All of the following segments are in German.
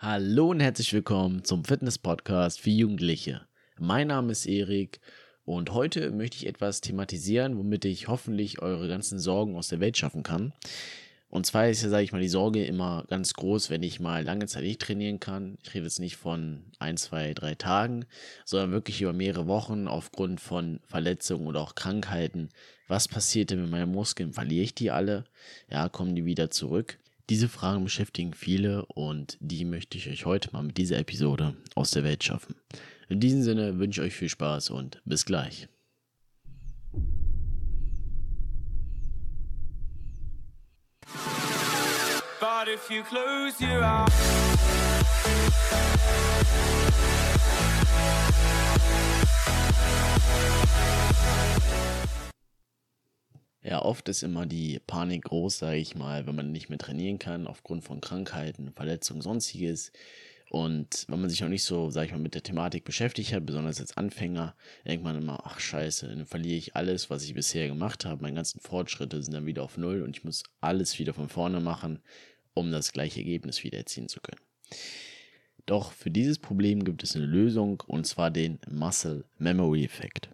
Hallo und herzlich willkommen zum Fitness-Podcast für Jugendliche. Mein Name ist Erik und heute möchte ich etwas thematisieren, womit ich hoffentlich eure ganzen Sorgen aus der Welt schaffen kann. Und zwar ist ja, sage ich mal, die Sorge immer ganz groß, wenn ich mal lange Zeit nicht trainieren kann. Ich rede jetzt nicht von ein, zwei, drei Tagen, sondern wirklich über mehrere Wochen aufgrund von Verletzungen oder auch Krankheiten. Was passiert denn mit meinen Muskeln? Verliere ich die alle? Ja, kommen die wieder zurück? Diese Fragen beschäftigen viele und die möchte ich euch heute mal mit dieser Episode aus der Welt schaffen. In diesem Sinne wünsche ich euch viel Spaß und bis gleich. But if you close your eyes Ja, oft ist immer die Panik groß, sage ich mal, wenn man nicht mehr trainieren kann aufgrund von Krankheiten, Verletzungen, sonstiges. Und wenn man sich noch nicht so, sag ich mal, mit der Thematik beschäftigt hat, besonders als Anfänger, denkt man immer, ach scheiße, dann verliere ich alles, was ich bisher gemacht habe. Meine ganzen Fortschritte sind dann wieder auf Null und ich muss alles wieder von vorne machen, um das gleiche Ergebnis wieder erzielen zu können. Doch für dieses Problem gibt es eine Lösung und zwar den Muscle Memory Effekt.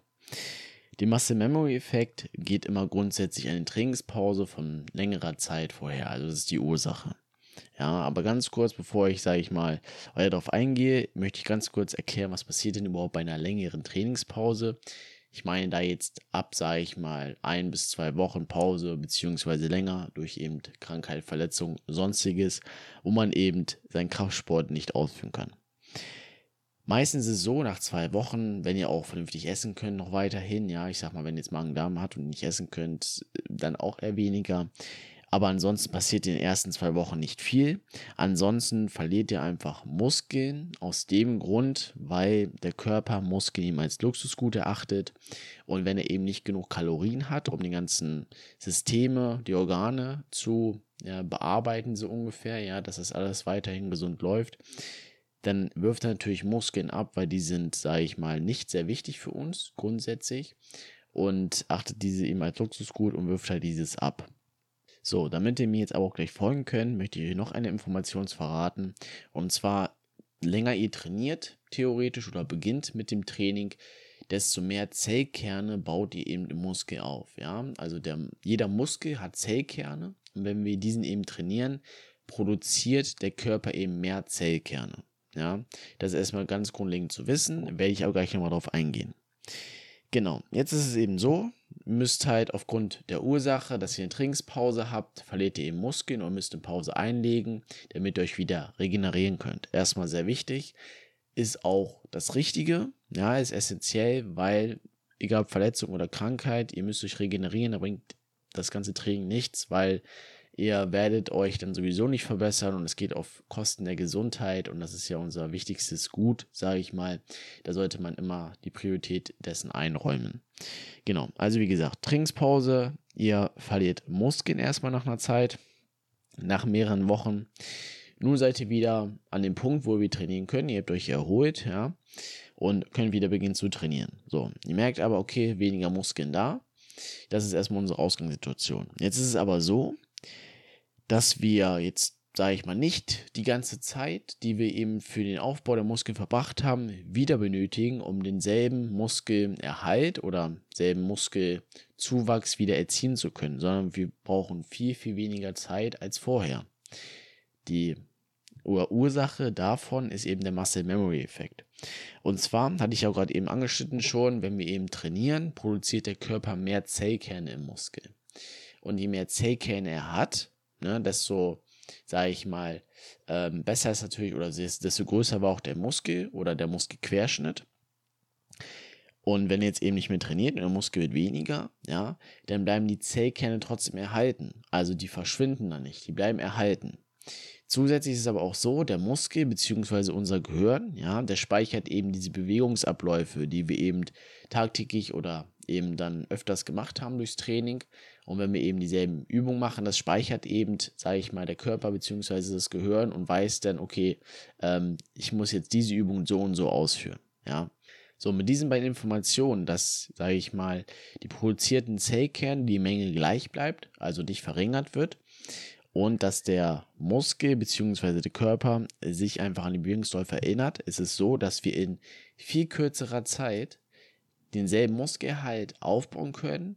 Der Muscle Memory Effekt geht immer grundsätzlich eine Trainingspause von längerer Zeit vorher, also das ist die Ursache. Ja, aber ganz kurz, bevor ich, sage ich mal, weiter darauf eingehe, möchte ich ganz kurz erklären, was passiert denn überhaupt bei einer längeren Trainingspause. Ich meine da jetzt ab, sage ich mal, ein bis zwei Wochen Pause, beziehungsweise länger durch eben Krankheit, Verletzung, sonstiges, wo man eben seinen Kraftsport nicht ausführen kann. Meistens ist es so, nach zwei Wochen, wenn ihr auch vernünftig essen könnt, noch weiterhin, ja, ich sag mal, wenn ihr jetzt Magen-Darm hat und nicht essen könnt, dann auch eher weniger. Aber ansonsten passiert in den ersten zwei Wochen nicht viel. Ansonsten verliert ihr einfach Muskeln aus dem Grund, weil der Körper Muskeln ihm als Luxusgut erachtet. Und wenn er eben nicht genug Kalorien hat, um die ganzen Systeme, die Organe zu ja, bearbeiten, so ungefähr, ja, dass das alles weiterhin gesund läuft, dann wirft er natürlich Muskeln ab, weil die sind, sage ich mal, nicht sehr wichtig für uns grundsätzlich und achtet diese eben als Luxusgut und wirft halt dieses ab. So, damit ihr mir jetzt aber auch gleich folgen könnt, möchte ich euch noch eine Information verraten. Und zwar, länger ihr trainiert, theoretisch, oder beginnt mit dem Training, desto mehr Zellkerne baut ihr eben im Muskel auf. Ja? Also der, jeder Muskel hat Zellkerne und wenn wir diesen eben trainieren, produziert der Körper eben mehr Zellkerne. Ja? Das ist erstmal ganz grundlegend zu wissen, werde ich aber gleich nochmal drauf eingehen. Genau, jetzt ist es eben so, müsst halt aufgrund der Ursache, dass ihr eine Trainingspause habt, verliert ihr eben Muskeln und müsst eine Pause einlegen, damit ihr euch wieder regenerieren könnt. Erstmal sehr wichtig, ist auch das Richtige, ja, ist essentiell, weil egal ob Verletzung oder Krankheit, ihr müsst euch regenerieren, da bringt das ganze Training nichts, weil Ihr werdet euch dann sowieso nicht verbessern und es geht auf Kosten der Gesundheit und das ist ja unser wichtigstes Gut, sage ich mal. Da sollte man immer die Priorität dessen einräumen. Genau, also wie gesagt, Trainingspause, ihr verliert Muskeln erstmal nach einer Zeit, nach mehreren Wochen. Nun seid ihr wieder an dem Punkt, wo wir trainieren können. Ihr habt euch erholt, ja, und könnt wieder beginnen zu trainieren. So, ihr merkt aber, okay, weniger Muskeln da. Das ist erstmal unsere Ausgangssituation. Jetzt ist es aber so, dass wir jetzt, sage ich mal, nicht die ganze Zeit, die wir eben für den Aufbau der Muskeln verbracht haben, wieder benötigen, um denselben Muskelerhalt oder selben Muskelzuwachs wieder erzielen zu können, sondern wir brauchen viel, viel weniger Zeit als vorher. Die Ursache davon ist eben der Muscle Memory Effekt. Und zwar hatte ich ja gerade eben angeschnitten schon, wenn wir eben trainieren, produziert der Körper mehr Zellkerne im Muskel. Und je mehr Zellkerne er hat, ne, desto, sage ich mal, ähm, besser ist natürlich, oder desto größer war auch der Muskel oder der Muskelquerschnitt. Und wenn ihr jetzt eben nicht mehr trainiert und der Muskel wird weniger, ja, dann bleiben die Zellkerne trotzdem erhalten. Also die verschwinden dann nicht, die bleiben erhalten. Zusätzlich ist es aber auch so, der Muskel bzw. unser Gehirn, ja, der speichert eben diese Bewegungsabläufe, die wir eben tagtäglich oder eben dann öfters gemacht haben durchs Training. Und wenn wir eben dieselben Übungen machen, das speichert eben, sage ich mal, der Körper bzw. das Gehirn und weiß dann, okay, ähm, ich muss jetzt diese Übung so und so ausführen. Ja. So, mit diesen beiden Informationen, dass, sage ich mal, die produzierten Zellkerne, die Menge gleich bleibt, also nicht verringert wird, und dass der Muskel bzw. der Körper sich einfach an die Bewegungsläufe erinnert, ist es so, dass wir in viel kürzerer Zeit denselben Muskelhalt aufbauen können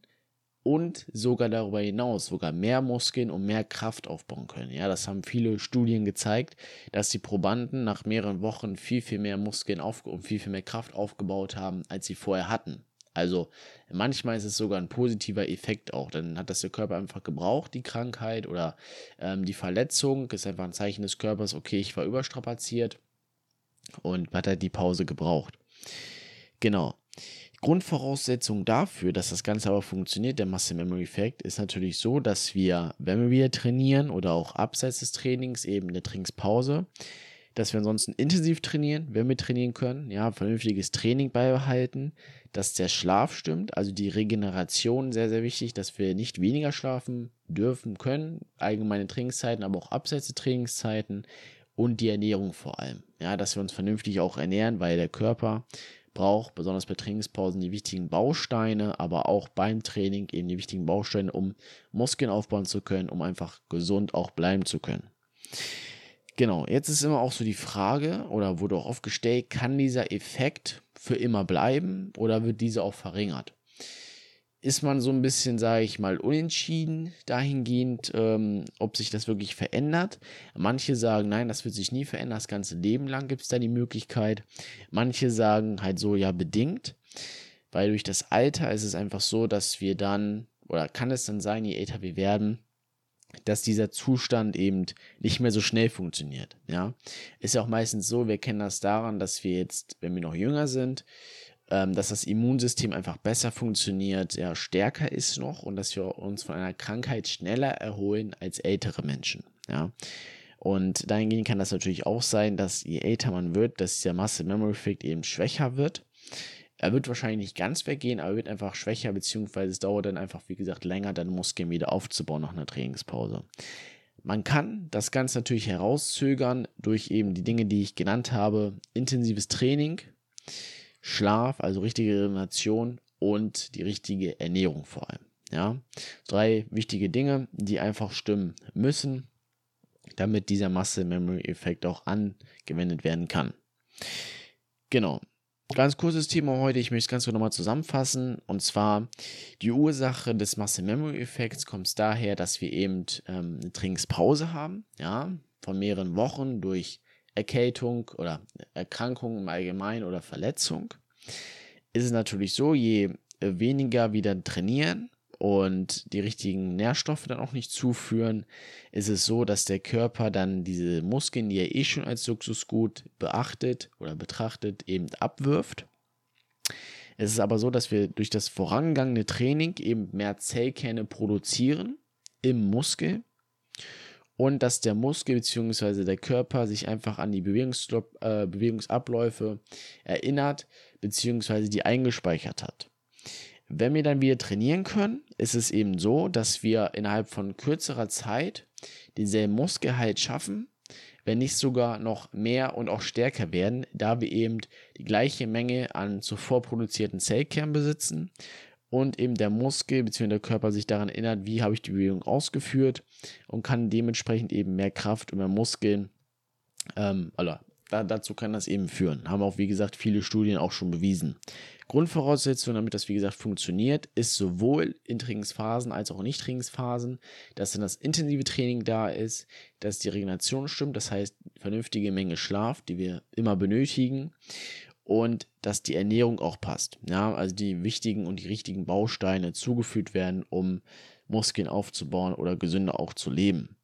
und sogar darüber hinaus sogar mehr Muskeln und mehr Kraft aufbauen können. Ja, das haben viele Studien gezeigt, dass die Probanden nach mehreren Wochen viel, viel mehr Muskeln und viel, viel mehr Kraft aufgebaut haben, als sie vorher hatten. Also manchmal ist es sogar ein positiver Effekt auch. Dann hat das der Körper einfach gebraucht, die Krankheit oder ähm, die Verletzung. Ist einfach ein Zeichen des Körpers, okay, ich war überstrapaziert und hat halt die Pause gebraucht. Genau. Grundvoraussetzung dafür, dass das Ganze aber funktioniert, der Muscle Memory Effect, ist natürlich so, dass wir, wenn wir wieder trainieren oder auch abseits des Trainings, eben der Trainingspause, dass wir ansonsten intensiv trainieren, wenn wir trainieren können, ja, vernünftiges Training beibehalten, dass der Schlaf stimmt, also die Regeneration sehr, sehr wichtig, dass wir nicht weniger schlafen dürfen können, allgemeine Trainingszeiten, aber auch abseits der Trainingszeiten und die Ernährung vor allem, ja, dass wir uns vernünftig auch ernähren, weil der Körper braucht, besonders bei Trainingspausen, die wichtigen Bausteine, aber auch beim Training eben die wichtigen Bausteine, um Muskeln aufbauen zu können, um einfach gesund auch bleiben zu können. Genau, jetzt ist immer auch so die Frage, oder wurde auch oft gestellt, kann dieser Effekt für immer bleiben oder wird dieser auch verringert? ist man so ein bisschen, sage ich mal, unentschieden dahingehend, ähm, ob sich das wirklich verändert. Manche sagen, nein, das wird sich nie verändern, das ganze Leben lang gibt es da die Möglichkeit. Manche sagen halt so, ja, bedingt, weil durch das Alter ist es einfach so, dass wir dann, oder kann es dann sein, je älter wir werden, dass dieser Zustand eben nicht mehr so schnell funktioniert. Ja, ist ja auch meistens so, wir kennen das daran, dass wir jetzt, wenn wir noch jünger sind, ähm, dass das Immunsystem einfach besser funktioniert, ja, stärker ist noch und dass wir uns von einer Krankheit schneller erholen als ältere Menschen. Ja. Und dahingehend kann das natürlich auch sein, dass je älter man wird, dass dieser Muscle Memory Effect eben schwächer wird. Er wird wahrscheinlich nicht ganz weggehen, aber wird einfach schwächer, beziehungsweise es dauert dann einfach, wie gesagt, länger, dann Muskeln wieder aufzubauen nach einer Trainingspause. Man kann das Ganze natürlich herauszögern durch eben die Dinge, die ich genannt habe. Intensives Training, Schlaf, also richtige Regeneration und die richtige Ernährung vor allem. Ja, drei wichtige Dinge, die einfach stimmen müssen, damit dieser Muscle Memory Effekt auch angewendet werden kann. Genau. Ganz kurzes Thema heute, ich möchte es ganz kurz nochmal zusammenfassen. Und zwar, die Ursache des Muscle Memory Effekts kommt daher, dass wir eben ähm, eine Trainingspause haben, ja, von mehreren Wochen durch Erkältung oder Erkrankung im Allgemeinen oder Verletzung, ist es natürlich so, je weniger wir dann trainieren und die richtigen Nährstoffe dann auch nicht zuführen, ist es so, dass der Körper dann diese Muskeln, die er eh schon als Luxusgut beachtet oder betrachtet, eben abwirft. Es ist aber so, dass wir durch das vorangegangene Training eben mehr Zellkerne produzieren im Muskel und dass der Muskel bzw. der Körper sich einfach an die Bewegungs äh, Bewegungsabläufe erinnert bzw. die eingespeichert hat. Wenn wir dann wieder trainieren können, ist es eben so, dass wir innerhalb von kürzerer Zeit denselben Muskelhalt schaffen, wenn nicht sogar noch mehr und auch stärker werden, da wir eben die gleiche Menge an zuvor produzierten Zellkernen besitzen und eben der Muskel bzw. der Körper sich daran erinnert, wie habe ich die Bewegung ausgeführt und kann dementsprechend eben mehr Kraft und mehr Muskeln, ähm, also da, dazu kann das eben führen. Haben auch, wie gesagt, viele Studien auch schon bewiesen. Grundvoraussetzung, damit das, wie gesagt, funktioniert, ist sowohl in Trainingsphasen als auch in Nicht-Trainingsphasen, dass dann das intensive Training da ist, dass die Regeneration stimmt, das heißt, vernünftige Menge Schlaf, die wir immer benötigen und dass die Ernährung auch passt. Ja, also die wichtigen und die richtigen Bausteine zugefügt werden, um Muskeln aufzubauen oder gesünder auch zu leben.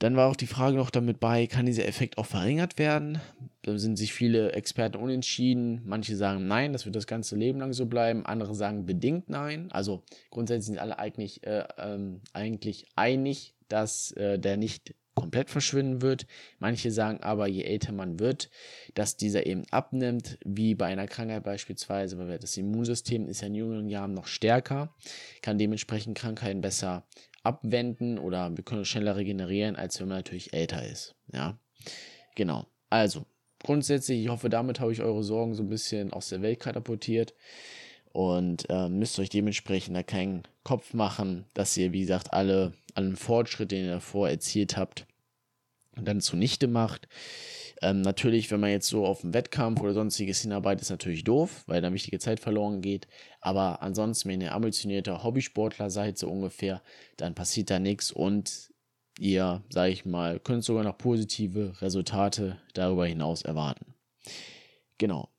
Dann war auch die Frage noch damit bei, kann dieser Effekt auch verringert werden? Da sind sich viele Experten unentschieden. Manche sagen nein, das wird das ganze Leben lang so bleiben. Andere sagen bedingt nein. Also grundsätzlich sind alle eigentlich, äh, ähm, eigentlich einig, dass äh, der nicht komplett verschwinden wird. Manche sagen aber, je älter man wird, dass dieser eben abnimmt, wie bei einer Krankheit beispielsweise, weil das Immunsystem ist ja in jüngeren Jahren noch stärker, kann dementsprechend Krankheiten besser abwenden oder wir können schneller regenerieren, als wenn man natürlich älter ist. Ja, genau. Also, grundsätzlich, ich hoffe, damit habe ich eure Sorgen so ein bisschen aus der Welt katapultiert. und äh, müsst euch dementsprechend da keinen Kopf machen, dass ihr, wie gesagt, alle, allen Fortschritt, den ihr davor erzielt habt, dann zunichte macht. Ähm, natürlich, wenn man jetzt so auf einen Wettkampf oder sonstiges hinarbeitet, ist natürlich doof, weil dann wichtige Zeit verloren geht. Aber ansonsten, wenn ihr ambitionierter Hobbysportler seid, so ungefähr, dann passiert da nichts und ihr, sage ich mal, könnt sogar noch positive Resultate darüber hinaus erwarten. Genau.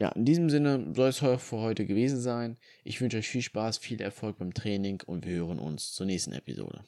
Ja, in diesem Sinne soll es für heute gewesen sein. Ich wünsche euch viel Spaß, viel Erfolg beim Training und wir hören uns zur nächsten Episode.